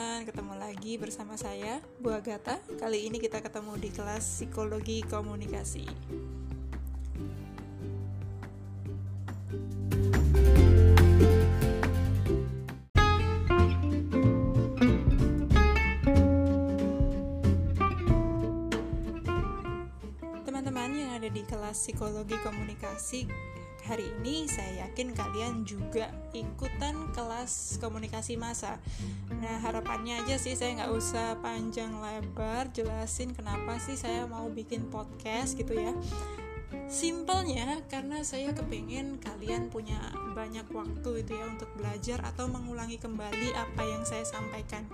teman-teman, ketemu lagi bersama saya, Bu Agatha. Kali ini kita ketemu di kelas Psikologi Komunikasi. Teman-teman yang ada di kelas Psikologi Komunikasi hari ini saya yakin kalian juga ikutan kelas komunikasi masa. Nah harapannya aja sih saya nggak usah panjang lebar jelasin kenapa sih saya mau bikin podcast gitu ya. Simpelnya karena saya kepengen kalian punya banyak waktu itu ya untuk belajar atau mengulangi kembali apa yang saya sampaikan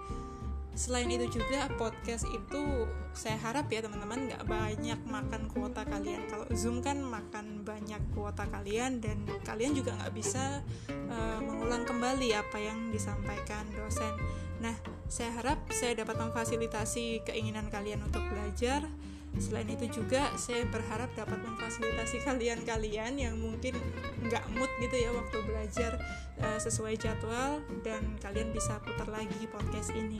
selain itu juga podcast itu saya harap ya teman-teman nggak banyak makan kuota kalian. Kalau zoom kan makan banyak kuota kalian dan kalian juga nggak bisa uh, mengulang kembali apa yang disampaikan dosen. Nah saya harap saya dapat memfasilitasi keinginan kalian untuk belajar Selain itu juga saya berharap dapat memfasilitasi kalian-kalian yang mungkin nggak mood gitu ya waktu belajar uh, sesuai jadwal dan kalian bisa putar lagi podcast ini.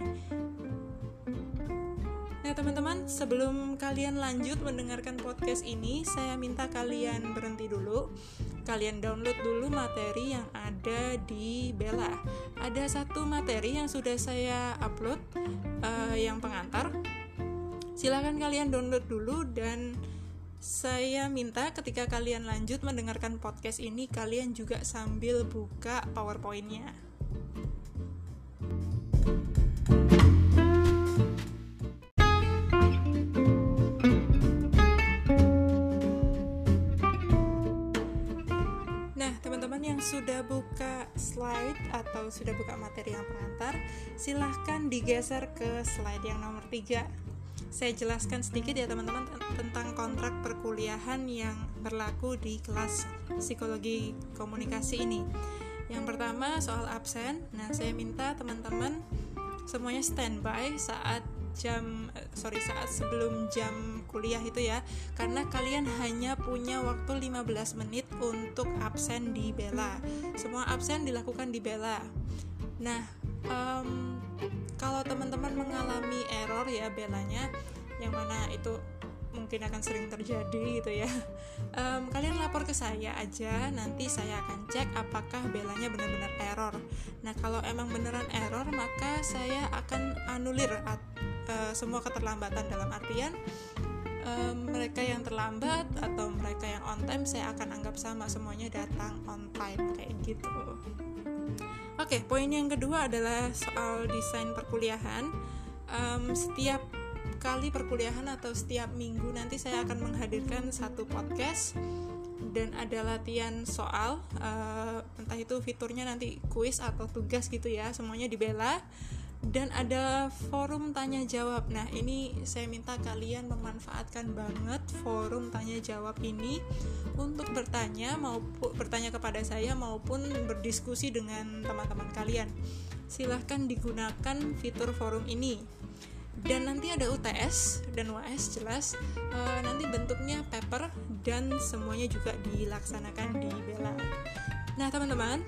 Nah teman-teman sebelum kalian lanjut mendengarkan podcast ini saya minta kalian berhenti dulu kalian download dulu materi yang ada di Bella. Ada satu materi yang sudah saya upload uh, yang pengantar silahkan kalian download dulu dan saya minta ketika kalian lanjut mendengarkan podcast ini kalian juga sambil buka powerpointnya. Nah, teman-teman yang sudah buka slide atau sudah buka materi yang pengantar, silahkan digeser ke slide yang nomor 3 saya jelaskan sedikit ya teman-teman tentang kontrak perkuliahan yang berlaku di kelas psikologi komunikasi ini. Yang pertama soal absen. Nah, saya minta teman-teman semuanya standby saat jam eh, sorry saat sebelum jam kuliah itu ya karena kalian hanya punya waktu 15 menit untuk absen di Bella semua absen dilakukan di Bella nah um, kalau teman-teman mengalami error ya belanya yang mana itu mungkin akan sering terjadi gitu ya. Um, kalian lapor ke saya aja nanti saya akan cek apakah belanya benar-benar error. Nah kalau emang beneran error maka saya akan anulir at, uh, semua keterlambatan. Dalam artian um, mereka yang terlambat atau mereka yang on time saya akan anggap sama semuanya datang on time kayak gitu Oke, okay, poin yang kedua adalah soal desain perkuliahan. Um, setiap kali perkuliahan atau setiap minggu nanti saya akan menghadirkan satu podcast dan ada latihan soal, uh, entah itu fiturnya nanti kuis atau tugas gitu ya, semuanya dibela dan ada forum tanya jawab. Nah, ini saya minta kalian memanfaatkan banget forum tanya jawab ini untuk bertanya maupun bertanya kepada saya maupun berdiskusi dengan teman-teman kalian. Silahkan digunakan fitur forum ini. Dan nanti ada UTS dan UAS jelas. E, nanti bentuknya paper dan semuanya juga dilaksanakan di Bella. Nah, teman-teman,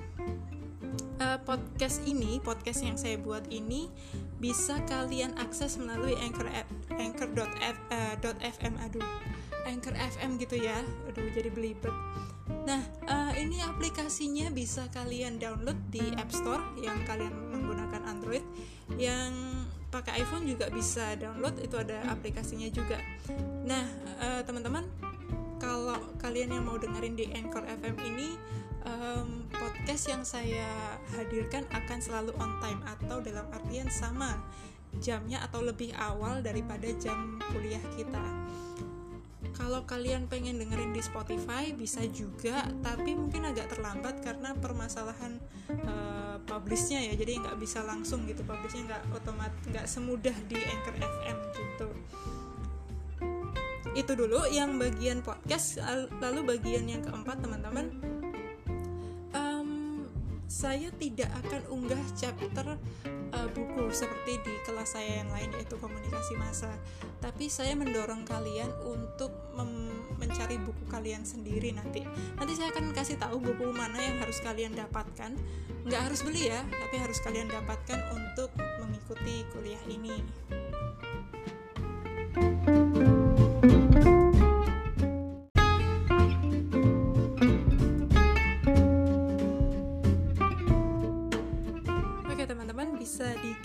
uh, podcast ini, podcast yang saya buat ini bisa kalian akses melalui anchor anchor.fm uh, aduh anchor fm gitu ya aduh jadi belibet. Nah uh, ini aplikasinya bisa kalian download di app store yang kalian menggunakan android. Yang pakai iphone juga bisa download itu ada aplikasinya juga. Nah uh, teman-teman kalau kalian yang mau dengerin di anchor fm ini um, podcast yang saya hadirkan akan selalu on time atau dalam artian sama jamnya atau lebih awal daripada jam kuliah kita. Kalau kalian pengen dengerin di Spotify bisa juga, tapi mungkin agak terlambat karena permasalahan uh, publishnya ya, jadi nggak bisa langsung gitu publishnya nggak otomatis nggak semudah di Anchor FM gitu. Itu dulu yang bagian podcast, lalu bagian yang keempat teman-teman saya tidak akan unggah chapter uh, buku seperti di kelas saya yang lain yaitu komunikasi massa. Tapi saya mendorong kalian untuk mencari buku kalian sendiri nanti. Nanti saya akan kasih tahu buku mana yang harus kalian dapatkan. Nggak harus beli ya tapi harus kalian dapatkan untuk mengikuti kuliah ini. bisa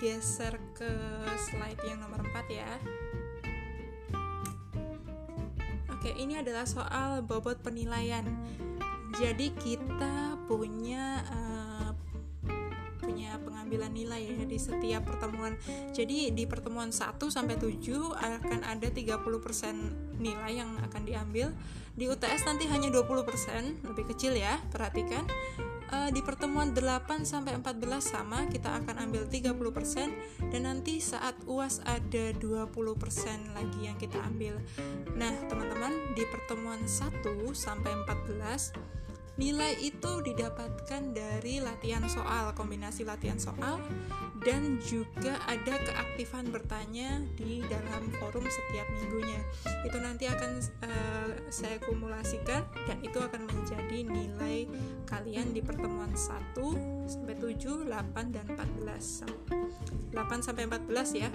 digeser ke slide yang nomor 4 ya Oke, ini adalah soal bobot penilaian. Jadi kita punya uh, punya pengambilan nilai ya di setiap pertemuan. Jadi di pertemuan 1 sampai 7 akan ada 30% nilai yang akan diambil. Di UTS nanti hanya 20%, lebih kecil ya, perhatikan uh, di pertemuan 8 sampai 14 sama kita akan ambil 30% dan nanti saat UAS ada 20% lagi yang kita ambil. Nah, teman-teman, di pertemuan 1 sampai 14 Nilai itu didapatkan dari latihan soal, kombinasi latihan soal, dan juga ada keaktifan bertanya di dalam forum setiap minggunya. Itu nanti akan uh, saya kumulasikan dan itu akan menjadi nilai kalian di pertemuan 1 sampai 7, 8 dan 14. 8 sampai 14 ya.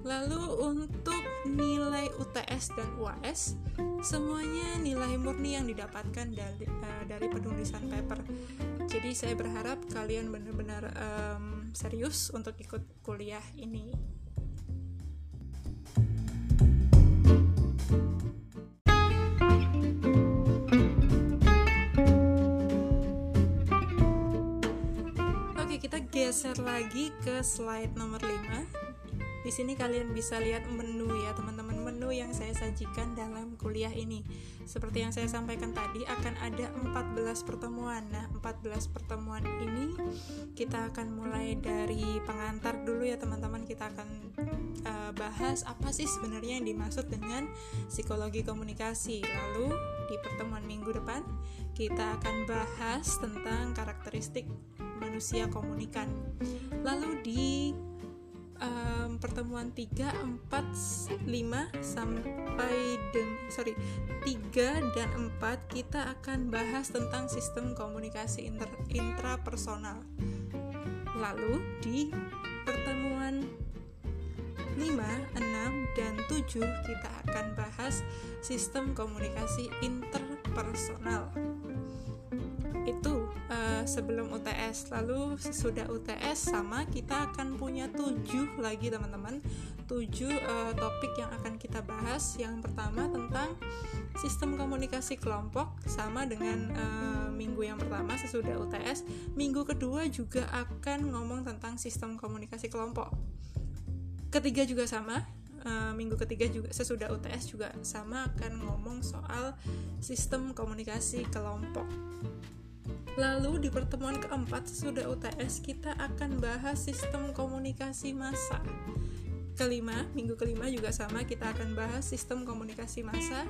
Lalu untuk nilai UTS dan UAS semuanya nilai murni yang didapatkan dari, uh, dari penulisan paper. Jadi saya berharap kalian benar-benar um, serius untuk ikut kuliah ini. Oke, kita geser lagi ke slide nomor 5 di sini kalian bisa lihat menu ya teman-teman menu yang saya sajikan dalam kuliah ini. Seperti yang saya sampaikan tadi akan ada 14 pertemuan. Nah, 14 pertemuan ini kita akan mulai dari pengantar dulu ya teman-teman. Kita akan uh, bahas apa sih sebenarnya yang dimaksud dengan psikologi komunikasi. Lalu di pertemuan minggu depan kita akan bahas tentang karakteristik manusia komunikan. Lalu di um, pertemuan 3, 4, 5 sampai deng sorry 3 dan 4 kita akan bahas tentang sistem komunikasi inter intrapersonal. Lalu di pertemuan 5, 6, dan 7 kita akan bahas sistem komunikasi interpersonal itu sebelum UTS lalu sesudah UTS sama kita akan punya tujuh lagi teman-teman. Tujuh uh, topik yang akan kita bahas. Yang pertama tentang sistem komunikasi kelompok sama dengan uh, minggu yang pertama sesudah UTS minggu kedua juga akan ngomong tentang sistem komunikasi kelompok. Ketiga juga sama uh, minggu ketiga juga sesudah UTS juga sama akan ngomong soal sistem komunikasi kelompok Lalu di pertemuan keempat sudah UTS kita akan bahas sistem komunikasi massa. Kelima, minggu kelima juga sama kita akan bahas sistem komunikasi massa.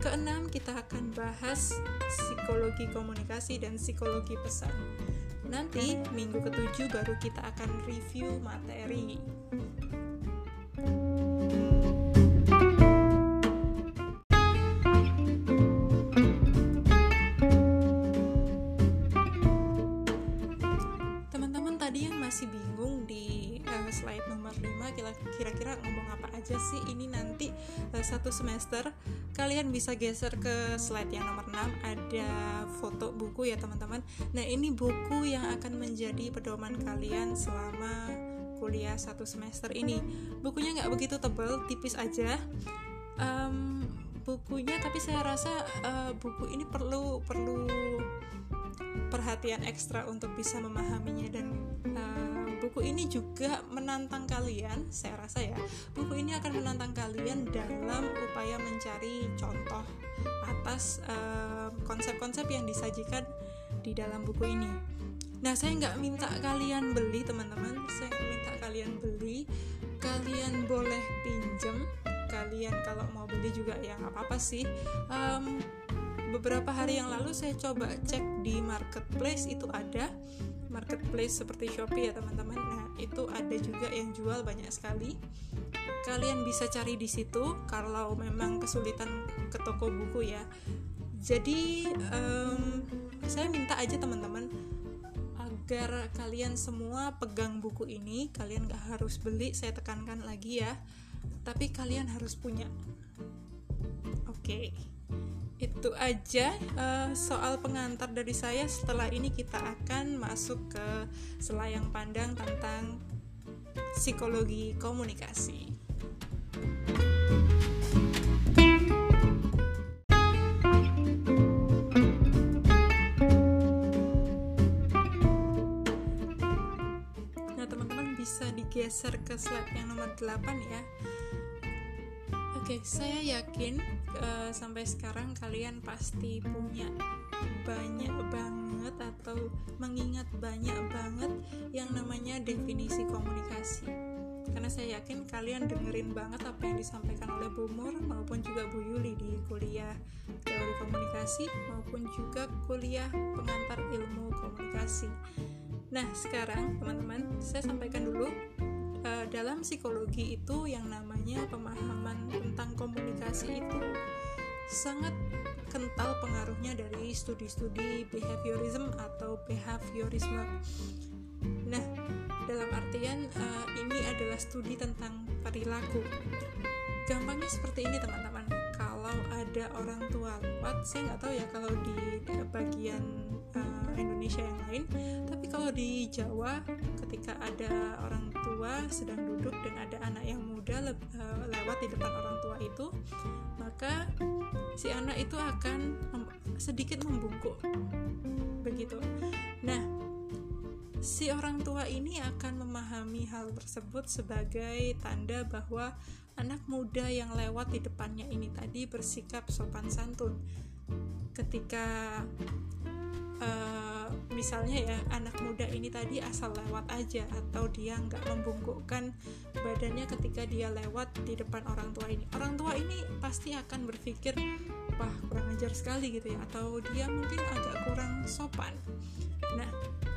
Keenam, kita akan bahas psikologi komunikasi dan psikologi pesan. Nanti minggu ketujuh baru kita akan review materi. Satu semester kalian bisa geser ke slide yang nomor 6 ada foto buku ya teman-teman. Nah ini buku yang akan menjadi pedoman kalian selama kuliah satu semester ini. Bukunya nggak begitu tebal tipis aja. Um, bukunya tapi saya rasa uh, buku ini perlu perlu perhatian ekstra untuk bisa memahaminya dan uh, buku ini juga menantang kalian, saya rasa ya, buku ini akan menantang kalian dalam upaya mencari contoh atas konsep-konsep uh, yang disajikan di dalam buku ini. Nah, saya nggak minta kalian beli, teman-teman. Saya minta kalian beli. Kalian boleh pinjem. Kalian kalau mau beli juga ya apa-apa sih. Um, beberapa hari yang lalu saya coba cek di marketplace itu ada marketplace seperti Shopee ya teman-teman. Nah, itu ada juga yang jual banyak sekali. Kalian bisa cari di situ kalau memang kesulitan ke toko buku ya. Jadi um, saya minta aja teman-teman agar kalian semua pegang buku ini. Kalian gak harus beli, saya tekankan lagi ya. Tapi kalian harus punya. Oke. Okay itu aja uh, soal pengantar dari saya. Setelah ini kita akan masuk ke selayang pandang tentang psikologi komunikasi. Nah, teman-teman bisa digeser ke slide yang nomor 8 ya. Oke, saya yakin uh, sampai sekarang kalian pasti punya banyak banget atau mengingat banyak banget yang namanya definisi komunikasi. Karena saya yakin kalian dengerin banget apa yang disampaikan oleh Bu Mur maupun juga Bu Yuli di kuliah teori komunikasi maupun juga kuliah pengantar ilmu komunikasi. Nah, sekarang teman-teman, saya sampaikan dulu uh, dalam psikologi itu yang namanya pemahaman komunikasi itu sangat kental pengaruhnya dari studi-studi behaviorism atau behaviorisme. Nah, dalam artian uh, ini adalah studi tentang perilaku. Gampangnya seperti ini teman-teman. Kalau ada orang tua lewat, saya nggak tahu ya kalau di bagian uh, Indonesia yang lain, tapi kalau di Jawa ketika ada orang tua sedang duduk dan ada anak yang muda le uh, lewat di depan orang tua itu maka si anak itu akan sedikit membungkuk. Begitu. Nah si orang tua ini akan memahami hal tersebut sebagai tanda bahwa anak muda yang lewat di depannya ini tadi bersikap sopan santun ketika uh, misalnya ya anak muda ini tadi asal lewat aja atau dia nggak membungkukkan badannya ketika dia lewat di depan orang tua ini. Orang tua ini pasti akan berpikir wah kurang ajar sekali gitu ya atau dia mungkin agak kurang sopan. Nah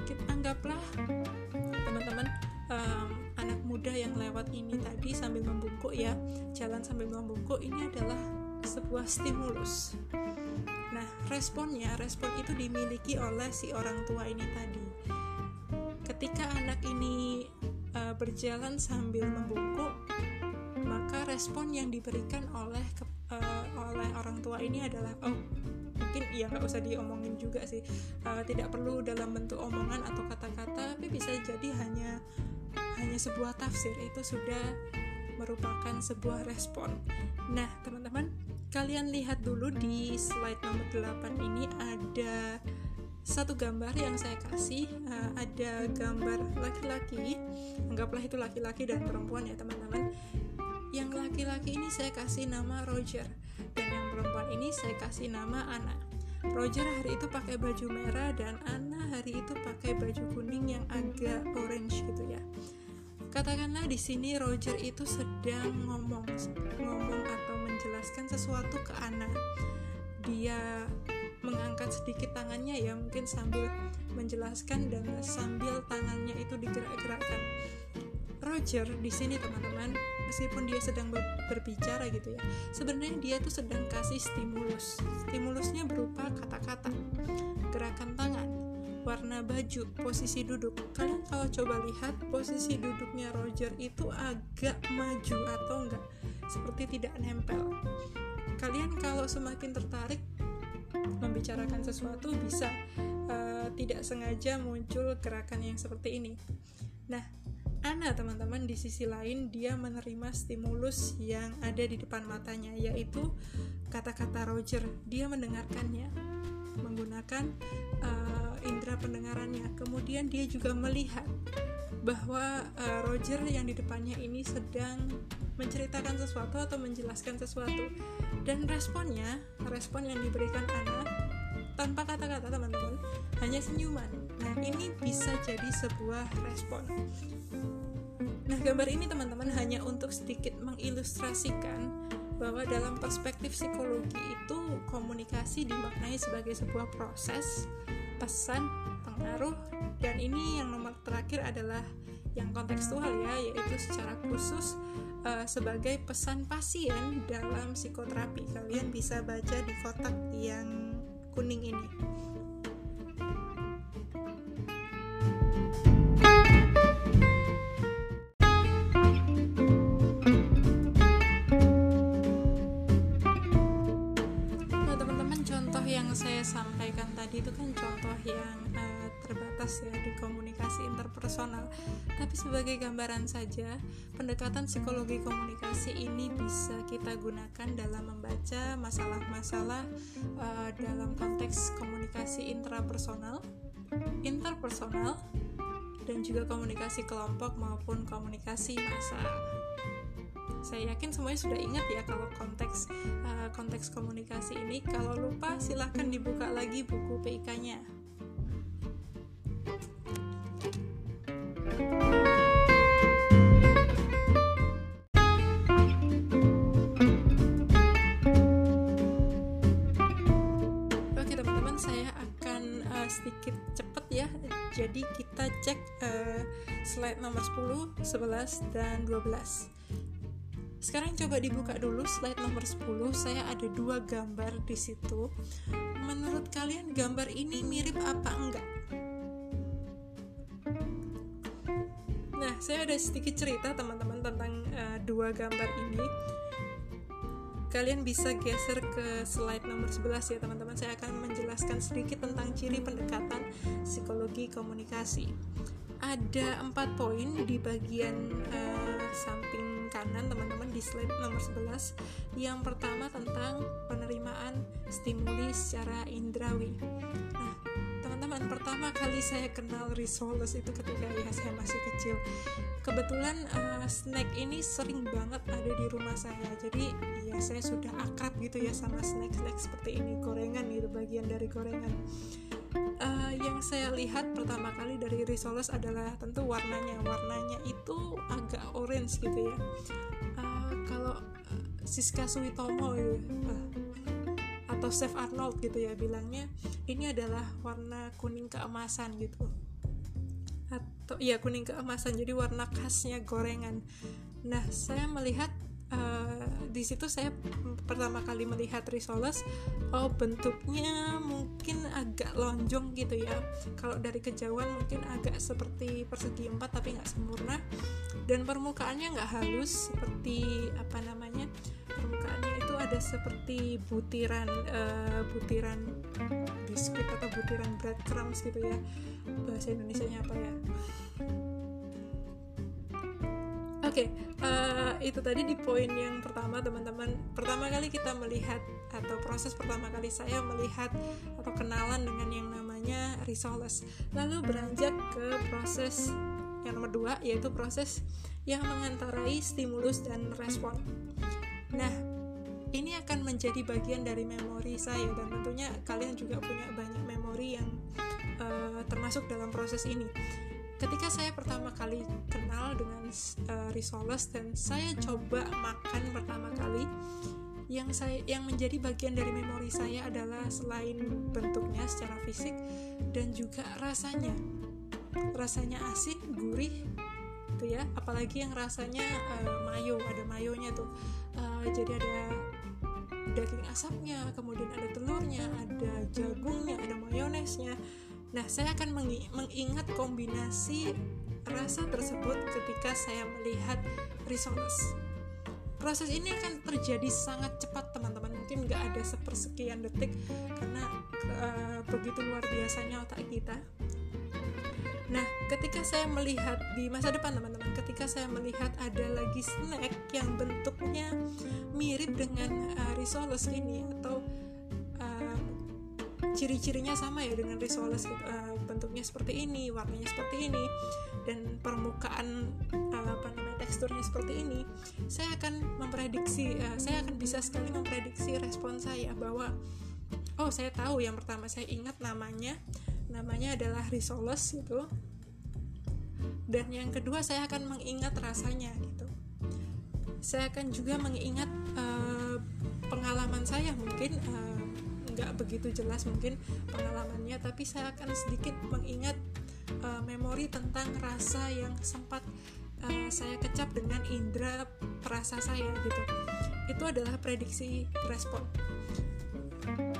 kita anggaplah teman-teman um, anak muda yang lewat ini tadi sambil membungkuk ya jalan sambil membungkuk ini adalah sebuah stimulus Nah, responnya, respon itu dimiliki oleh si orang tua ini tadi. Ketika anak ini uh, berjalan sambil membungkuk, maka respon yang diberikan oleh uh, oleh orang tua ini adalah oh mungkin ya nggak usah diomongin juga sih. Uh, tidak perlu dalam bentuk omongan atau kata-kata tapi bisa jadi hanya hanya sebuah tafsir. Itu sudah merupakan sebuah respon. Nah teman-teman kalian lihat dulu di slide nomor 8 ini ada satu gambar yang saya kasih uh, ada gambar laki-laki anggaplah itu laki-laki dan perempuan ya teman-teman. Yang laki-laki ini saya kasih nama Roger dan yang perempuan ini saya kasih nama Anna. Roger hari itu pakai baju merah dan Anna hari itu pakai baju kuning yang agak orange gitu ya. Katakanlah di sini Roger itu sedang ngomong ngomong atau menjelaskan sesuatu ke Ana dia mengangkat sedikit tangannya ya mungkin sambil menjelaskan dan sambil tangannya itu digerak-gerakkan. Roger di sini teman-teman meskipun dia sedang berbicara gitu ya sebenarnya dia tuh sedang kasih stimulus. Stimulusnya berupa kata-kata gerakan tangan warna baju posisi duduk. Kalian kalau coba lihat posisi duduknya Roger itu agak maju atau enggak seperti tidak nempel. Kalian kalau semakin tertarik membicarakan sesuatu bisa uh, tidak sengaja muncul gerakan yang seperti ini. Nah, Ana teman-teman di sisi lain dia menerima stimulus yang ada di depan matanya yaitu kata-kata Roger. Dia mendengarkannya menggunakan uh, indera pendengarannya. Kemudian dia juga melihat bahwa uh, Roger yang di depannya ini sedang menceritakan sesuatu atau menjelaskan sesuatu. Dan responnya respon yang diberikan anak tanpa kata-kata teman-teman hanya senyuman. Nah ini bisa jadi sebuah respon. Nah gambar ini teman-teman hanya untuk sedikit mengilustrasikan bahwa dalam perspektif psikologi itu komunikasi dimaknai sebagai sebuah proses, pesan, pengaruh, dan ini yang nomor terakhir adalah yang kontekstual ya, yaitu secara khusus uh, sebagai pesan pasien dalam psikoterapi. Kalian bisa baca di kotak yang kuning ini. Ya di komunikasi interpersonal. Tapi sebagai gambaran saja, pendekatan psikologi komunikasi ini bisa kita gunakan dalam membaca masalah-masalah uh, dalam konteks komunikasi intrapersonal, interpersonal, dan juga komunikasi kelompok maupun komunikasi massa saya yakin semuanya sudah ingat ya kalau konteks uh, konteks komunikasi ini. Kalau lupa silahkan dibuka lagi buku PIK-nya sedikit cepet ya. Jadi kita cek uh, slide nomor 10, 11, dan 12 sekarang coba dibuka dulu slide nomor 10 saya ada dua gambar di situ. Menurut kalian gambar ini mirip apa enggak? Nah saya ada sedikit cerita teman-teman tentang uh, dua gambar ini. Kalian bisa geser ke slide nomor 11 ya teman-teman. Saya akan menjelaskan sedikit tentang ciri pendekatan psikologi komunikasi. Ada empat poin di bagian uh, samping kanan teman-teman di slide nomor 11 yang pertama tentang penerimaan stimuli secara indrawi. Nah teman-teman pertama kali saya kenal risoles itu ketika ya saya masih kecil. Kebetulan uh, snack ini sering banget ada di rumah saya. Jadi ya saya sudah akrab gitu ya sama snack-snack seperti ini gorengan gitu bagian dari gorengan uh, yang saya lihat pertama kali dari risoles adalah tentu warnanya. Warnanya itu agak orange gitu ya. Uh, kalau uh, Siska Suitomo gitu uh, atau Chef Arnold gitu ya bilangnya ini adalah warna kuning keemasan gitu. Atau ya kuning keemasan jadi warna khasnya gorengan. Nah saya melihat uh, di situ saya pertama kali melihat risoles oh bentuknya mungkin agak lonjong gitu ya. Kalau dari kejauhan mungkin agak seperti persegi empat tapi nggak sempurna dan permukaannya nggak halus seperti apa namanya permukaannya itu ada seperti butiran uh, butiran biskuit atau butiran breadcrumbs gitu ya. Bahasa Indonesia nya apa ya Oke, okay, uh, eh, itu tadi di poin yang pertama teman-teman. Pertama kali kita melihat atau proses pertama kali saya melihat atau kenalan dengan yang namanya risoles. Lalu beranjak ke proses yang nomor dua yaitu proses yang mengantarai stimulus dan respon. Nah, ini akan menjadi bagian dari memori saya dan tentunya kalian juga punya banyak memori yang uh, termasuk dalam proses ini. Ketika saya pertama kali kenal dengan uh, risoles dan saya coba makan pertama kali, yang saya yang menjadi bagian dari memori saya adalah selain bentuknya secara fisik dan juga rasanya. Rasanya asin, gurih, gitu ya. Apalagi yang rasanya uh, mayo, ada mayonya tuh. Uh, jadi ada daging asapnya, kemudian ada telurnya, ada jagungnya, ada mayonesnya. Nah, saya akan mengingat kombinasi rasa tersebut ketika saya melihat risoles. Proses ini akan terjadi sangat cepat, teman-teman. Mungkin nggak ada sepersekian detik karena uh, begitu luar biasanya otak kita. Nah, ketika saya melihat di masa depan teman-teman, ketika saya melihat ada lagi snack yang bentuknya mirip dengan uh, risoles ini atau ciri-cirinya sama ya dengan risoles uh, bentuknya seperti ini, warnanya seperti ini dan permukaan uh, apa namanya teksturnya seperti ini, saya akan memprediksi, uh, saya akan bisa sekali memprediksi respon saya bahwa oh saya tahu yang pertama saya ingat namanya namanya adalah risoles itu dan yang kedua saya akan mengingat rasanya gitu. Saya akan juga mengingat uh, pengalaman saya mungkin uh, nggak begitu jelas mungkin pengalamannya tapi saya akan sedikit mengingat uh, memori tentang rasa yang sempat uh, saya kecap dengan indera perasa saya gitu. Itu adalah prediksi respon.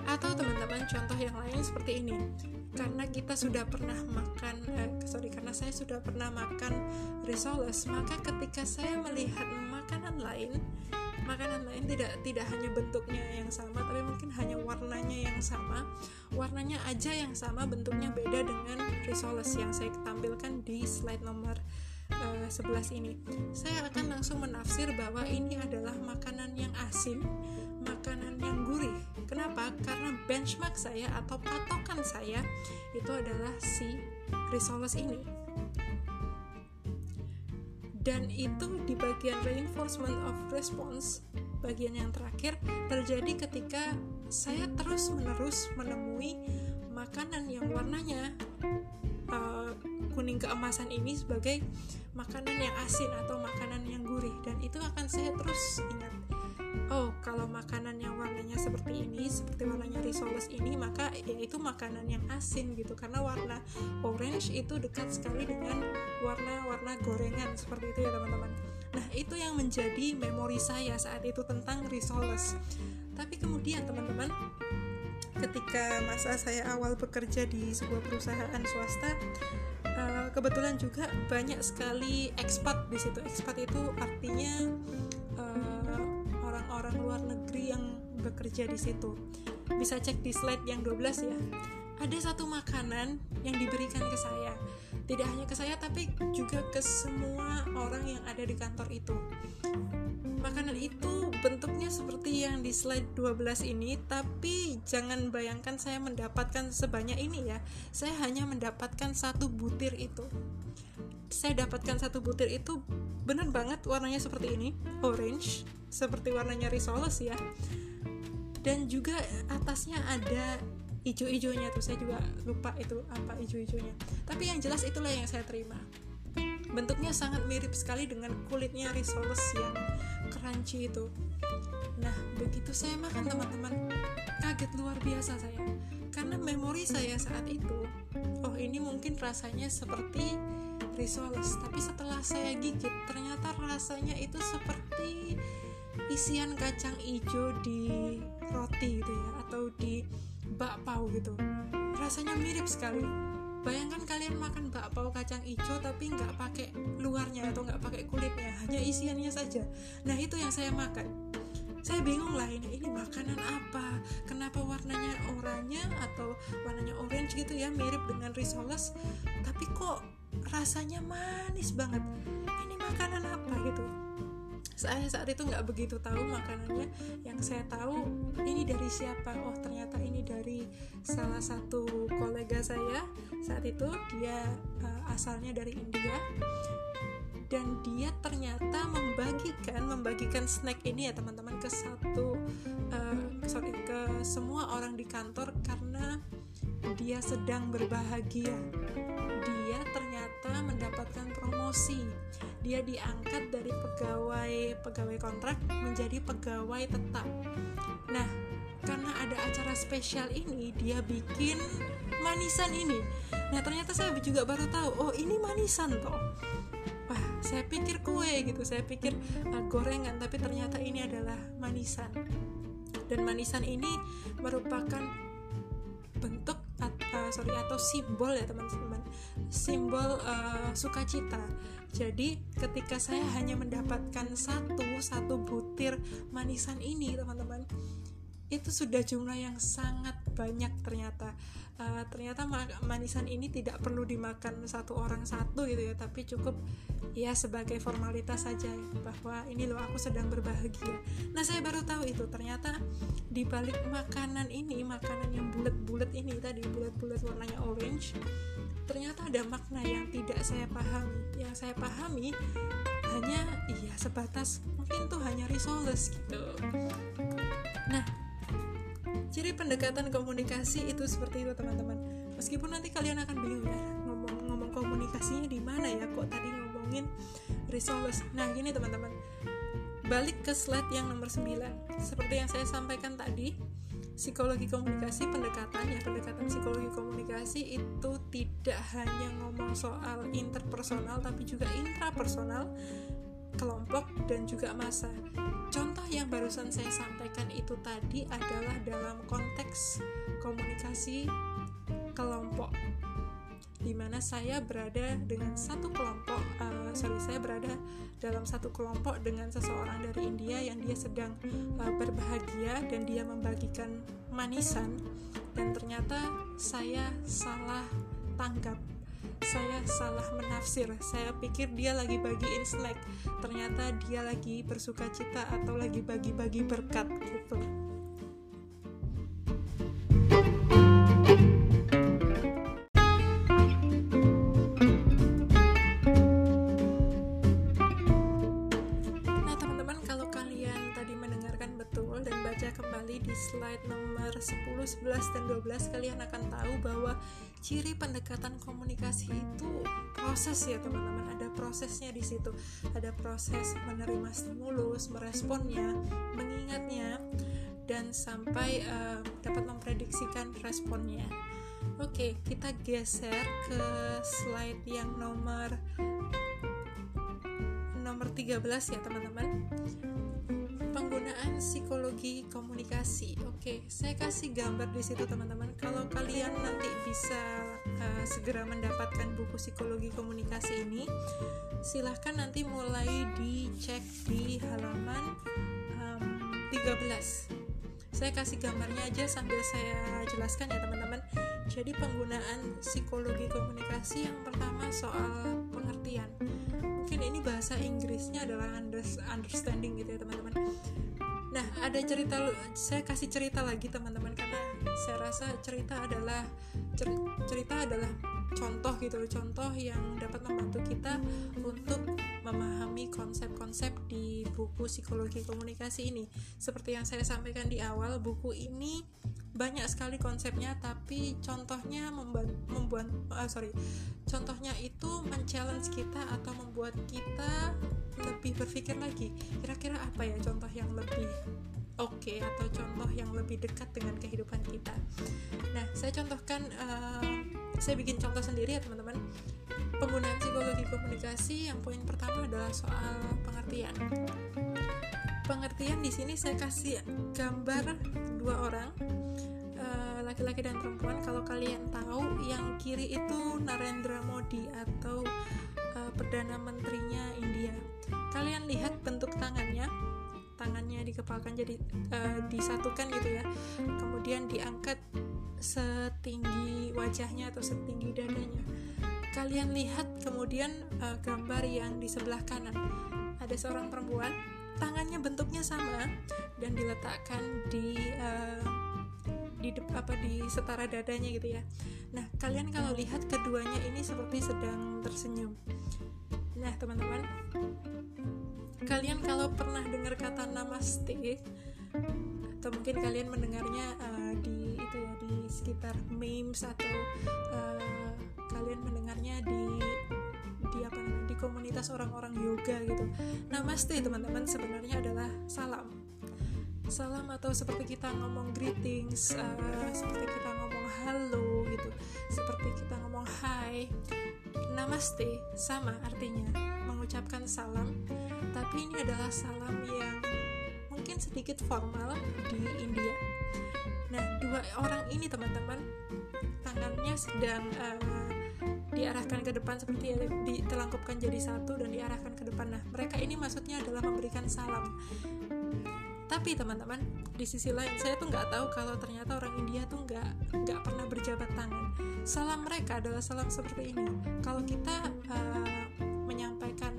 Atau teman-teman contoh yang lain seperti ini. Karena kita sudah pernah makan eh, sorry karena saya sudah pernah makan risoles maka ketika saya melihat makanan lain makanan lain tidak tidak hanya bentuknya yang sama tapi mungkin hanya warnanya yang sama. Warnanya aja yang sama bentuknya beda dengan risoles yang saya tampilkan di slide nomor uh, eh, 11 ini. Saya akan langsung menafsir bahwa ini adalah makanan yang asin makanan yang gurih. Kenapa? karena benchmark saya atau patokan saya itu adalah si risoles ini dan itu di bagian reinforcement of response bagian yang terakhir terjadi ketika saya terus menerus menemui makanan yang warnanya uh, kuning keemasan ini sebagai makanan yang asin atau makanan yang gurih. Dan itu akan saya terus ingat. Oh kalau seperti ini seperti warnanya risoles ini maka ya itu makanan yang asin gitu. Karena warna orange itu dekat sekali dengan warna-warna gorengan seperti itu ya teman-teman. Nah itu yang menjadi memori saya saat itu tentang risoles. Tapi kemudian teman-teman ketika masa saya awal bekerja di sebuah perusahaan swasta eh, kebetulan juga banyak sekali ekspat di situ. Ekspat itu artinya bekerja di situ. Bisa cek di slide yang 12 ya. Ada satu makanan yang diberikan ke saya. Tidak hanya ke saya tapi juga ke semua orang yang ada di kantor itu. Makanan itu bentuknya seperti yang di slide 12 ini, tapi jangan bayangkan saya mendapatkan sebanyak ini ya. Saya hanya mendapatkan satu butir itu saya dapatkan satu butir itu bener banget warnanya seperti ini orange seperti warnanya risoles ya dan juga atasnya ada ijo-ijonya tuh saya juga lupa itu apa ijo-ijonya. Tapi yang jelas itulah yang saya terima. Bentuknya sangat mirip sekali dengan kulitnya risoles yang crunchy itu. Nah begitu saya makan teman-teman kaget luar biasa saya. Karena memori saya saat itu oh ini mungkin rasanya seperti risoles tapi setelah saya gigit ternyata rasanya itu seperti isian kacang hijau di roti gitu ya atau di bakpao gitu. Rasanya mirip sekali. Bayangkan kalian makan bakpao kacang hijau tapi nggak pakai luarnya atau nggak pakai kulitnya hanya isiannya saja. Nah itu yang saya makan. Saya bingung lah ini ini makanan apa? Kenapa warnanya oranye atau warnanya orange gitu ya mirip dengan risoles tapi kok rasanya manis banget. Ini makanan apa gitu saya saat itu nggak begitu tahu makanannya. Yang saya tahu ini dari siapa? Oh ternyata ini dari salah satu kolega saya. Saat itu dia uh, asalnya dari India. Dan dia ternyata membagikan membagikan snack ini ya teman-teman ke satu uh, sorry ke semua orang di kantor karena dia sedang berbahagia dia ternyata mendapatkan promosi. Dia diangkat dari pegawai pegawai kontrak menjadi pegawai tetap. Nah karena ada acara spesial ini dia bikin manisan ini. Nah ternyata saya juga baru tahu oh ini manisan toh. Wah saya pikir kue gitu saya pikir uh, gorengan tapi ternyata ini adalah manisan. Dan manisan ini merupakan bentuk uh, sorry atau simbol ya teman-teman simbol uh, sukacita. Jadi ketika saya hanya mendapatkan satu satu butir manisan ini teman-teman itu sudah jumlah yang sangat banyak ternyata. Uh, ternyata manisan ini tidak perlu dimakan satu orang satu gitu ya tapi cukup ya sebagai formalitas saja ya, bahwa ini loh aku sedang berbahagia. Nah saya baru tahu itu. Ternyata di balik makanan ini makanan yang bulat-bulat ini tadi bulat-bulat warnanya orange ternyata ada makna yang tidak saya pahami. Yang saya pahami hanya iya sebatas mungkin tuh hanya risoles gitu. Nah Ciri pendekatan komunikasi itu seperti itu teman-teman. Meskipun nanti kalian akan bingung ya ngomong-ngomong komunikasinya di mana ya? Kok tadi ngomongin resource. Nah gini teman-teman, balik ke slide yang nomor 9 seperti yang saya sampaikan tadi psikologi komunikasi pendekatan ya pendekatan psikologi komunikasi itu tidak hanya ngomong soal interpersonal tapi juga intrapersonal kelompok dan juga masa contoh yang barusan saya sampaikan itu tadi adalah dalam konteks komunikasi kelompok di mana saya berada dengan satu kelompok uh, sorry saya berada dalam satu kelompok dengan seseorang dari India yang dia sedang uh, berbahagia dan dia membagikan manisan. Dan ternyata saya salah tanggap saya salah menafsir. Saya pikir dia lagi bagiin snack. Ternyata dia lagi bersuka cita atau lagi bagi-bagi berkat gitu ciri pendekatan komunikasi itu proses ya teman-teman. Ada prosesnya di situ. Ada proses menerima stimulus meresponnya mengingatnya dan sampai uh, dapat memprediksikan responnya. Oke kita geser ke slide yang nomor nomor 13 ya teman-teman penggunaan psikologi komunikasi. Oke, saya kasih gambar di situ teman-teman. Kalau kalian nanti bisa uh, segera mendapatkan buku psikologi komunikasi ini, silahkan nanti mulai dicek di halaman um, 13. Saya kasih gambarnya aja sambil saya jelaskan ya teman-teman. Jadi penggunaan psikologi komunikasi yang pertama soal pengertian mungkin ini bahasa Inggrisnya adalah understanding gitu ya teman-teman. Nah ada cerita saya kasih cerita lagi teman-teman karena saya rasa cerita adalah cer, cerita adalah contoh gitu contoh yang dapat membantu kita untuk memahami konsep-konsep di buku psikologi komunikasi ini. Seperti yang saya sampaikan di awal buku ini banyak sekali konsepnya tapi contohnya membuat membuat uh, sorry contohnya itu men-challenge kita atau membuat kita lebih berpikir lagi. Kira-kira apa ya contoh yang lebih oke okay, atau contoh yang lebih dekat dengan kehidupan kita? Nah saya contohkan uh, saya bikin contoh sendiri ya teman-teman. Penggunaan psikologi komunikasi yang poin pertama adalah soal pengertian. Pengertian di sini saya kasih gambar dua orang eh, laki-laki dan perempuan kalau kalian tahu yang kiri itu Narendra Modi atau uh, perdana menterinya India. Kalian lihat bentuk tangannya. Tangannya dikepalkan jadi uh, disatukan gitu ya. Kemudian diangkat setinggi wajahnya atau setinggi dadanya. Kalian lihat kemudian uh, gambar yang di sebelah kanan. Ada seorang perempuan tangannya bentuknya sama dan diletakkan di uh, di apa di setara dadanya gitu ya. Nah, kalian kalau lihat keduanya ini seperti sedang tersenyum. Nah, teman-teman, kalian kalau pernah dengar kata namaste atau mungkin kalian mendengarnya uh, di itu ya di sekitar memes atau uh, kalian mendengarnya di di apa namanya di komunitas orang-orang yoga gitu namaste teman-teman sebenarnya adalah salam salam atau seperti kita ngomong greetings uh, seperti kita ngomong halo gitu seperti kita ngomong hai namaste sama artinya mengucapkan salam tapi ini adalah salam yang mungkin sedikit formal di India nah dua orang ini teman-teman tangannya sedang uh, diarahkan ke depan seperti ditelangkupkan jadi satu dan diarahkan ke depan. Nah, mereka ini maksudnya adalah memberikan salam. Tapi teman-teman, di sisi lain saya tuh nggak tahu kalau ternyata orang India tuh nggak nggak pernah berjabat tangan. Salam mereka adalah salam seperti ini. Kalau kita uh, menyampaikan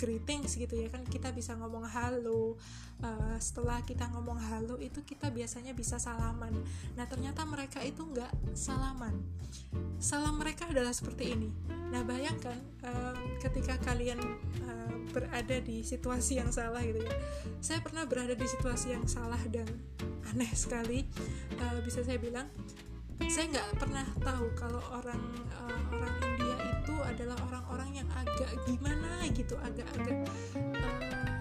greetings gitu ya kan kita bisa ngomong halo uh, setelah kita ngomong halo itu kita biasanya bisa salaman. Nah ternyata mereka itu nggak salaman. Salam mereka adalah seperti ini. Nah bayangkan uh, ketika kalian uh, berada di situasi yang salah gitu ya. Saya pernah berada di situasi yang salah dan aneh sekali. Uh, bisa saya bilang saya nggak pernah tahu kalau orang uh, orang India itu adalah orang-orang yang agak gimana gitu agak-agak uh,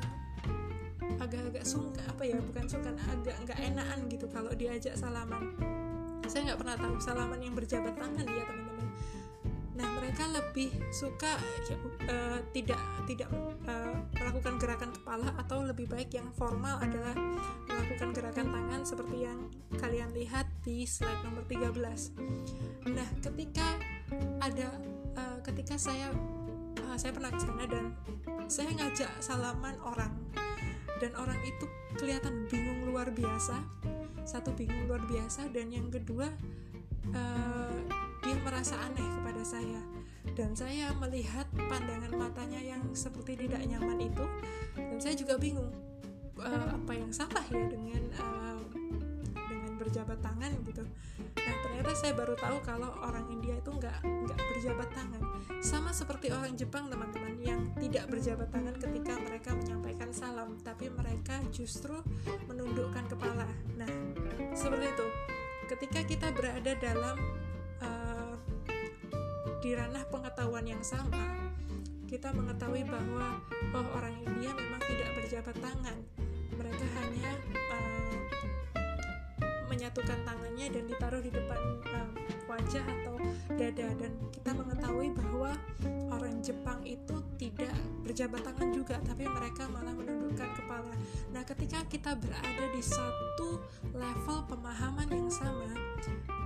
agak-agak sungkan apa ya bukan sungkan agak nggak enakan gitu kalau diajak salaman. Saya nggak pernah tahu salaman yang berjabat tangan ya teman-teman. Nah mereka lebih suka uh, tidak tidak uh, melakukan gerakan kepala atau lebih baik yang formal adalah melakukan gerakan tangan seperti yang kalian lihat di slide nomor 13 nah ketika ada uh, ketika saya uh, saya pernah ke sana dan saya ngajak salaman orang. Dan orang itu kelihatan bingung luar biasa satu bingung luar biasa dan yang kedua uh, dia merasa aneh kepada saya. Dan saya melihat pandangan matanya yang seperti tidak nyaman itu dan saya juga bingung uh, apa yang salah ya dengan uh, berjabat tangan gitu. Nah ternyata saya baru tahu kalau orang India itu nggak nggak berjabat tangan. Sama seperti orang Jepang teman-teman yang tidak berjabat tangan ketika mereka menyampaikan salam tapi mereka justru menundukkan kepala. Nah seperti itu. Ketika kita berada dalam di ranah pengetahuan yang sama, kita mengetahui bahwa oh orang India memang tidak berjabat tangan. Mereka hanya uh, menyatukan tangannya dan ditaruh di depan uh, wajah atau dada dan kita mengetahui bahwa orang Jepang itu tidak berjabat tangan juga tapi mereka malah menundukkan kepala. Nah, ketika kita berada di satu level pemahaman yang sama,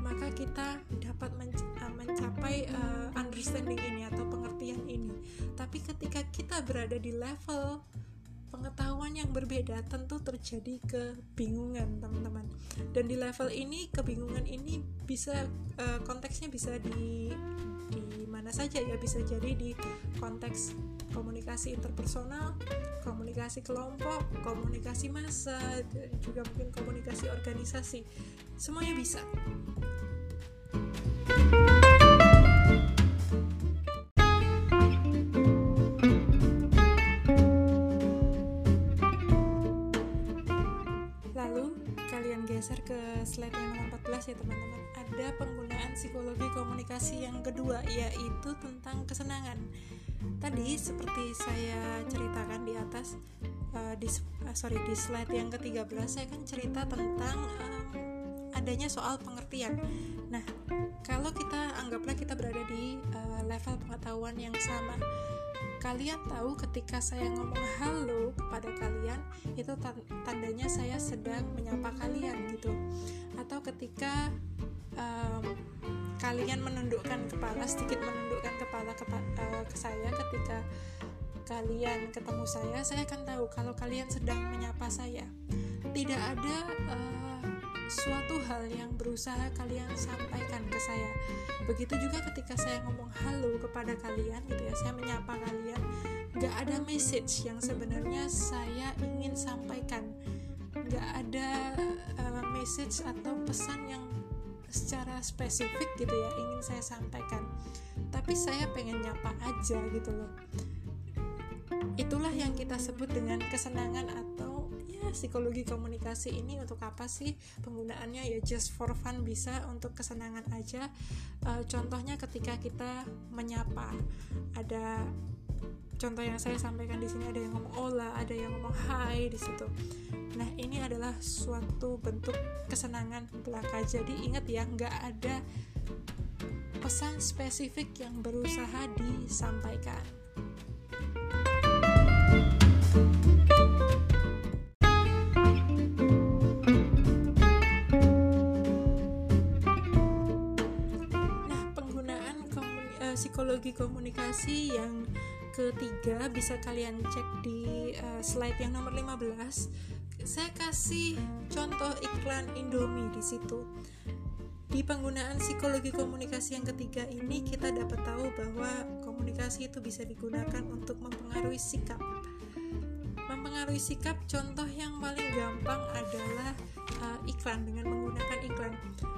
maka kita dapat eh, mencapai uh, understanding ini atau pengertian ini. Tapi ketika kita berada di level pengetahuan yang berbeda tentu terjadi kebingungan teman-teman. Dan di level ini kebingungan ini bisa uh, konteksnya bisa di di mana saja ya. Bisa jadi di konteks komunikasi interpersonal komunikasi kelompok komunikasi massa dan juga mungkin komunikasi organisasi. Semuanya bisa. slide yang nomor 14 ya teman-teman. Ada penggunaan psikologi komunikasi yang kedua yaitu tentang kesenangan. Tadi seperti saya ceritakan di atas uh, di uh, sorry di slide yang ke-13 saya kan cerita tentang um, adanya soal pengertian. Nah kalau kita anggaplah kita berada di uh, level pengetahuan yang sama kalian tahu ketika saya ngomong halo kepada kalian itu tandanya saya sedang menyapa kalian gitu. Atau ketika um, kalian menundukkan kepala sedikit menundukkan kepala ke, uh, ke saya ketika kalian ketemu saya saya akan tahu kalau kalian sedang menyapa saya. Tidak ada uh, suatu hal yang berusaha kalian sampaikan ke saya. Begitu juga ketika saya ngomong halo kepada kalian, gitu ya, saya menyapa kalian, nggak ada message yang sebenarnya saya ingin sampaikan, nggak ada uh, message atau pesan yang secara spesifik gitu ya ingin saya sampaikan. Tapi saya pengen nyapa aja gitu loh. Itulah yang kita sebut dengan kesenangan atau psikologi komunikasi ini untuk apa sih penggunaannya? Ya just for fun bisa untuk kesenangan aja. Uh, contohnya ketika kita menyapa ada contoh yang saya sampaikan di sini ada yang ngomong ola ada yang ngomong hai di situ. Nah ini adalah suatu bentuk kesenangan belaka. Jadi ingat ya nggak ada pesan spesifik yang berusaha disampaikan psikologi komunikasi yang ketiga bisa kalian cek di uh, slide yang nomor 15 saya kasih contoh iklan Indomie di situ. Di penggunaan psikologi komunikasi yang ketiga ini kita dapat tahu bahwa komunikasi itu bisa digunakan untuk mempengaruhi sikap. Mempengaruhi sikap contoh yang paling gampang adalah uh, iklan dengan menggunakan iklan.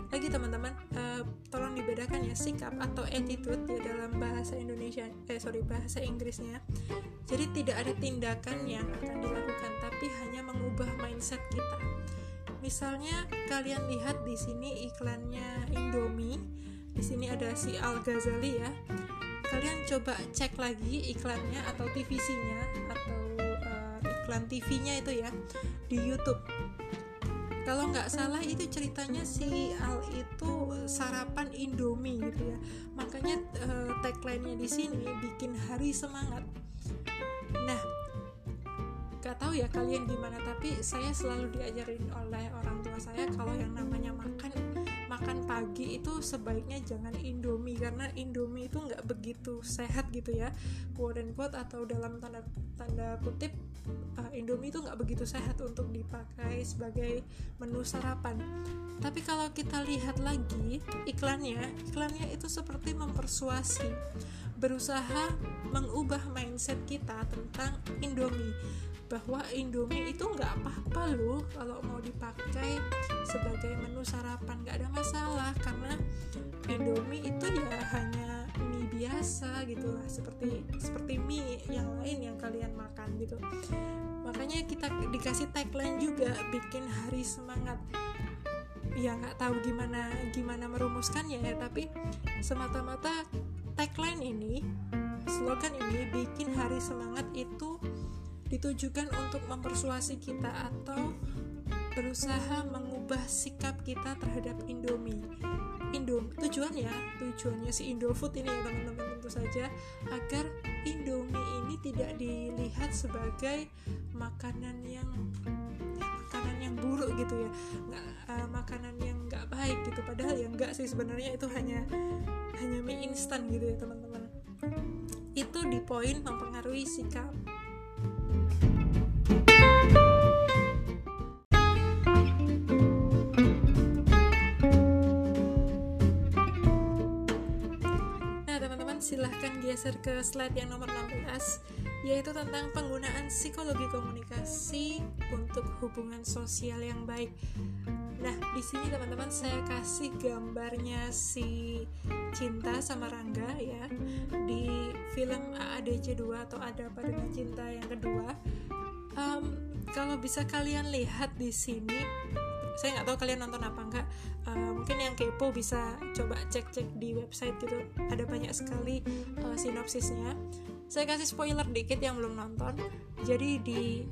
Lagi teman-teman. Uh, tolong dibedakan ya sikap atau attitude ya dalam bahasa Indonesia eh sorry bahasa Inggrisnya. Jadi tidak ada tindakan yang akan dilakukan tapi hanya mengubah mindset kita. Misalnya kalian lihat di sini iklannya Indomie. Di sini ada si Al Ghazali ya. Kalian coba cek lagi iklannya atau TVC-nya atau uh, iklan TV-nya itu ya di YouTube kalau nggak salah itu ceritanya si Al itu sarapan Indomie gitu ya. Makanya uh, tagline-nya di sini bikin hari semangat. Nah gak tahu ya kalian gimana tapi saya selalu diajarin oleh orang tua saya kalau yang namanya makan makan pagi itu sebaiknya jangan indomie. Karena indomie itu nggak begitu sehat gitu ya. Quote and quote atau dalam tanda tanda kutip uh, indomie itu nggak begitu sehat untuk dipakai sebagai menu sarapan. Tapi kalau kita lihat lagi iklannya iklannya itu seperti mempersuasi berusaha mengubah mindset kita tentang indomie. Bahwa Indomie itu nggak apa-apa loh kalau mau dipakai sebagai menu sarapan nggak ada masalah karena Indomie itu ya hanya biasa gitu lah seperti seperti mie yang lain yang kalian makan gitu makanya kita dikasih tagline juga bikin hari semangat ya nggak tahu gimana gimana merumuskannya ya tapi semata-mata tagline ini slogan ini bikin hari semangat itu ditujukan untuk mempersuasi kita atau berusaha mengubah sikap kita terhadap Indomie. Indomie tujuannya, tujuannya si Indofood ini ya teman-teman tentu saja agar Indomie ini tidak dilihat sebagai makanan yang makanan yang buruk gitu ya, nggak uh, makanan yang nggak baik gitu. Padahal ya nggak sih sebenarnya itu hanya hanya mie instan gitu ya teman-teman. Itu di poin mempengaruhi sikap silahkan geser ke slide yang nomor 16 yaitu tentang penggunaan psikologi komunikasi untuk hubungan sosial yang baik. Nah, di sini teman-teman saya kasih gambarnya si Cinta sama Rangga ya di film AADC 2 atau Ada Apa Dengan Cinta yang kedua. Um, kalau bisa kalian lihat di sini saya nggak tahu kalian nonton apa enggak. Uh, mungkin yang kepo bisa coba cek-cek di website gitu. Ada banyak sekali uh, sinopsisnya. Saya kasih spoiler dikit yang belum nonton. Jadi di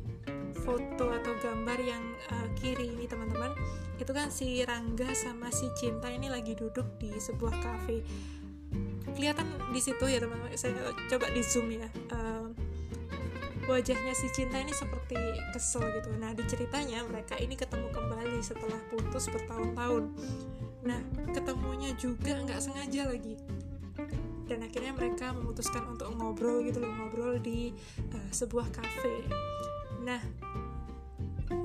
foto atau gambar yang uh, kiri ini teman-teman itu kan si Rangga sama si Cinta ini lagi duduk di sebuah cafe kelihatan di situ ya teman-teman. Saya coba di zoom ya. Uh, wajahnya si cinta ini seperti kesel gitu. Nah di ceritanya mereka ini ketemu kembali setelah putus bertahun-tahun. Nah ketemunya juga nggak sengaja lagi. Dan akhirnya mereka memutuskan untuk ngobrol gitu loh ngobrol di uh, sebuah kafe. Nah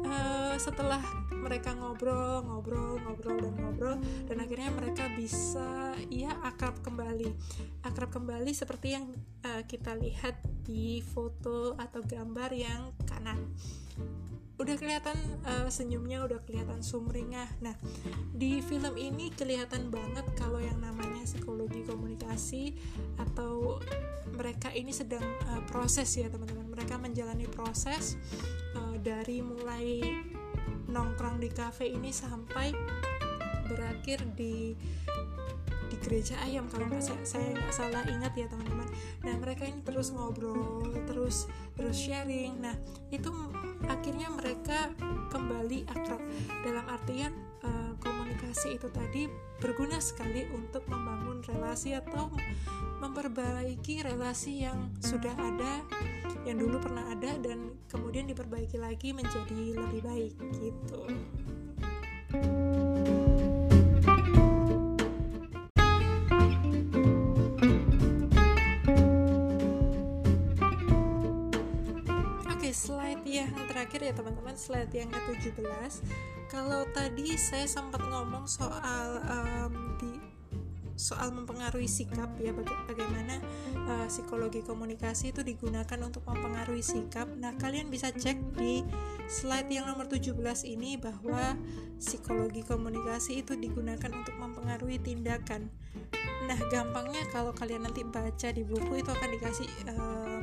uh, setelah mereka ngobrol ngobrol ngobrol dan ngobrol dan akhirnya mereka bisa ya akrab kembali. Akrab kembali seperti yang uh, kita lihat di foto atau gambar yang kanan udah kelihatan uh, senyumnya udah kelihatan sumringah. Nah di film ini kelihatan banget kalau yang namanya psikologi komunikasi atau mereka ini sedang uh, proses ya teman-teman. Mereka menjalani proses uh, dari mulai nongkrong di cafe ini sampai berakhir di di gereja ayam kalau nggak saya saya nggak salah ingat ya teman-teman. Nah mereka ini terus ngobrol terus terus sharing. Nah itu akhirnya mereka kembali akrab. Dalam artian uh, komunikasi itu tadi berguna sekali untuk membangun relasi atau memperbaiki relasi yang sudah ada yang dulu pernah ada dan kemudian diperbaiki lagi menjadi lebih baik gitu. slide terakhir ya teman-teman slide yang ke-17 kalau tadi saya sempat ngomong soal um, di soal mempengaruhi sikap ya baga bagaimana uh, psikologi komunikasi itu digunakan untuk mempengaruhi sikap. Nah, kalian bisa cek di slide yang nomor 17 ini bahwa psikologi komunikasi itu digunakan untuk mempengaruhi tindakan. Nah, gampangnya kalau kalian nanti baca di buku itu akan dikasih uh,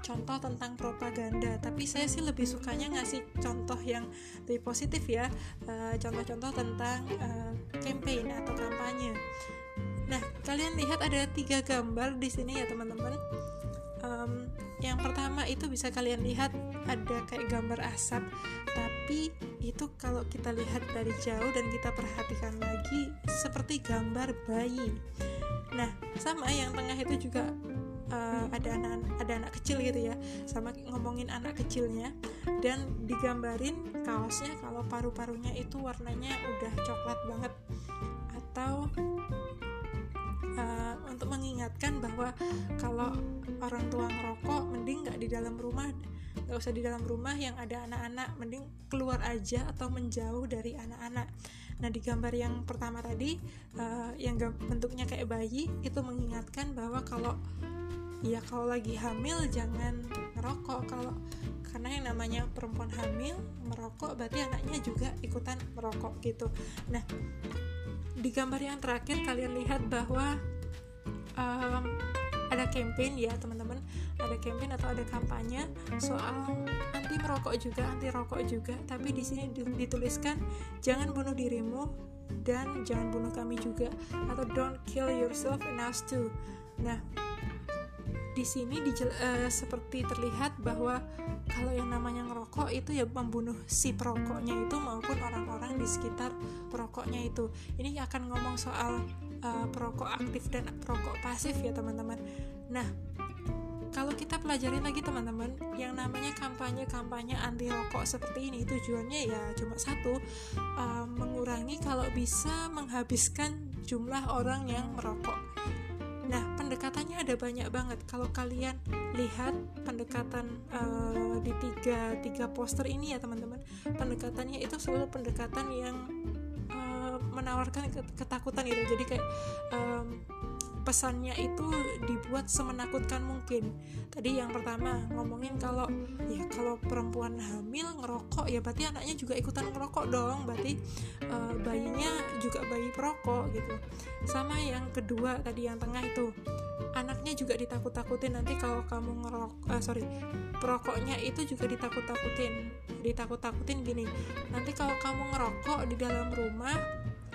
contoh tentang propaganda. Tapi saya sih lebih sukanya ngasih contoh yang lebih positif ya, eh, contoh-contoh uh, tentang uh, campaign atau kampanye. Nah, kalian lihat ada tiga gambar di sini ya teman-teman. Um, yang pertama itu bisa kalian lihat ada kayak gambar asap. Tapi itu kalau kita lihat dari jauh dan kita perhatikan lagi seperti gambar bayi. Nah sama yang tengah itu juga uh, ada anak ada anak kecil gitu ya. Sama ngomongin anak kecilnya. Dan digambarin kaosnya kalau paru-parunya itu warnanya udah coklat banget. Atau uh, untuk mengingatkan bahwa kalau orang tua ngerokok mending nggak di dalam rumah nggak usah di dalam rumah yang ada anak-anak mending keluar aja atau menjauh dari anak-anak. Nah di gambar yang pertama tadi uh, yang bentuknya kayak bayi itu mengingatkan bahwa kalau ya kalau lagi hamil jangan ngerokok. Kalau karena yang namanya perempuan hamil merokok berarti anaknya juga ikutan merokok gitu. Nah di gambar yang terakhir kalian lihat bahwa um, ada campaign ya teman-teman. Ada campaign atau ada kampanye soal anti merokok juga anti rokok juga. Tapi di sini dituliskan jangan bunuh dirimu dan jangan bunuh kami juga atau don't kill yourself and us too. Nah di sini uh, seperti terlihat bahwa kalau yang namanya ngerokok itu ya membunuh si perokoknya itu maupun orang-orang di sekitar perokoknya itu. Ini akan ngomong soal uh, perokok aktif dan perokok pasif ya teman-teman. Nah, kalau kita pelajarin lagi teman-teman, yang namanya kampanye-kampanye anti rokok seperti ini tujuannya ya cuma satu, uh, mengurangi kalau bisa menghabiskan jumlah orang yang merokok Nah, pendekatannya ada banyak banget. Kalau kalian lihat pendekatan uh, di tiga tiga poster ini ya teman-teman, pendekatannya itu selalu pendekatan yang uh, menawarkan ketakutan itu. Jadi kayak um, pesannya itu dibuat semenakutkan mungkin. Tadi yang pertama ngomongin kalau ya kalau perempuan hamil ngerokok ya berarti anaknya juga ikutan ngerokok dong, berarti uh, bayinya juga bayi perokok gitu. Sama yang kedua tadi yang tengah itu anaknya juga ditakut-takutin nanti kalau kamu ngerok uh, sorry perokoknya itu juga ditakut-takutin ditakut-takutin gini nanti kalau kamu ngerokok di dalam rumah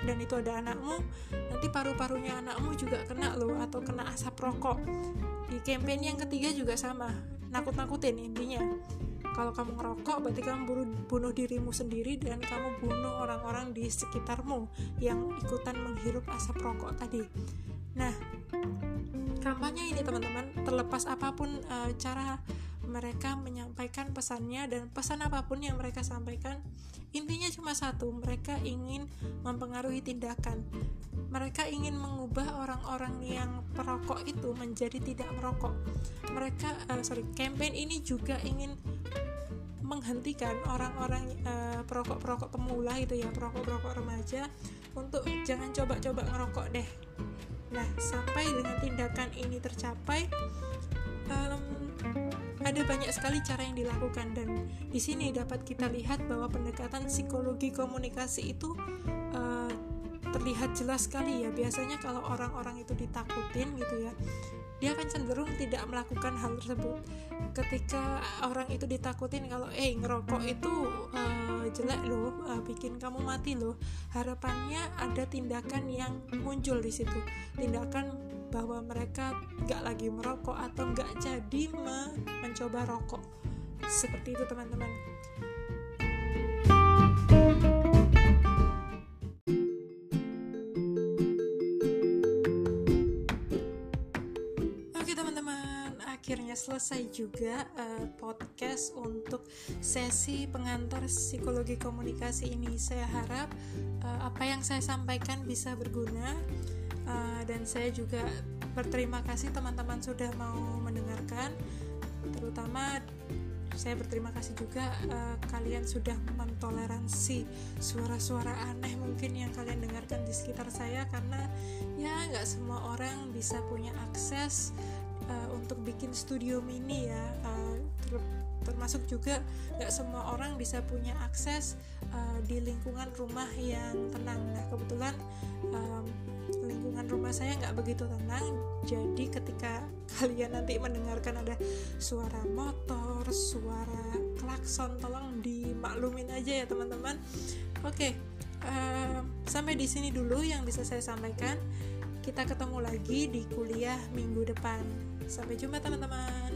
dan itu ada anakmu nanti paru-parunya anakmu juga kena loh atau kena asap rokok. Di campaign yang ketiga juga sama nakut-nakutin intinya. Kalau kamu ngerokok berarti kamu bunuh, dirimu sendiri dan kamu bunuh orang-orang di sekitarmu yang ikutan menghirup asap rokok tadi. Nah kampanye ini teman-teman terlepas apa pun e, cara mereka menyampaikan pesannya dan pesan apa pun yang mereka sampaikan intinya cuma satu mereka ingin mempengaruhi tindakan. Mereka ingin mengubah orang-orang yang perokok itu menjadi tidak merokok. Mereka uh, sorry campaign ini juga ingin menghentikan orang-orang uh, perokok-perokok pemula itu ya perokok-perokok remaja untuk jangan coba-coba ngerokok deh. Nah sampai dengan tindakan ini tercapai um, ada banyak sekali cara yang dilakukan dan di sini dapat kita lihat bahwa pendekatan psikologi komunikasi itu uh, terlihat jelas sekali ya. Biasanya kalau orang-orang itu ditakutin gitu ya, dia akan cenderung tidak melakukan hal tersebut. Ketika orang itu ditakutin kalau eh ngerokok itu uh, jelek loh, uh, bikin kamu mati loh. Harapannya ada tindakan yang muncul di situ. Tindakan bahwa mereka nggak lagi merokok atau nggak jadi me mencoba rokok. Seperti itu teman-teman. Oke teman-teman, akhirnya selesai juga uh, podcast untuk sesi pengantar psikologi komunikasi ini. Saya harap uh, apa yang saya sampaikan bisa berguna uh, dan saya juga berterima kasih teman-teman sudah mau mendengarkan. Terutama saya berterima kasih juga uh, kalian sudah mentoleransi suara-suara aneh mungkin yang kalian dengarkan di sekitar saya. Karena ya nggak semua orang bisa punya akses uh, untuk bikin studio mini ya. Uh, termasuk juga nggak semua orang bisa punya akses uh, di lingkungan rumah yang tenang nah kebetulan um, lingkungan rumah saya nggak begitu tenang jadi ketika kalian nanti mendengarkan ada suara motor suara klakson tolong dimaklumin aja ya teman-teman oke uh, sampai di sini dulu yang bisa saya sampaikan Kita ketemu lagi di kuliah minggu depan. Sampai jumpa teman-teman.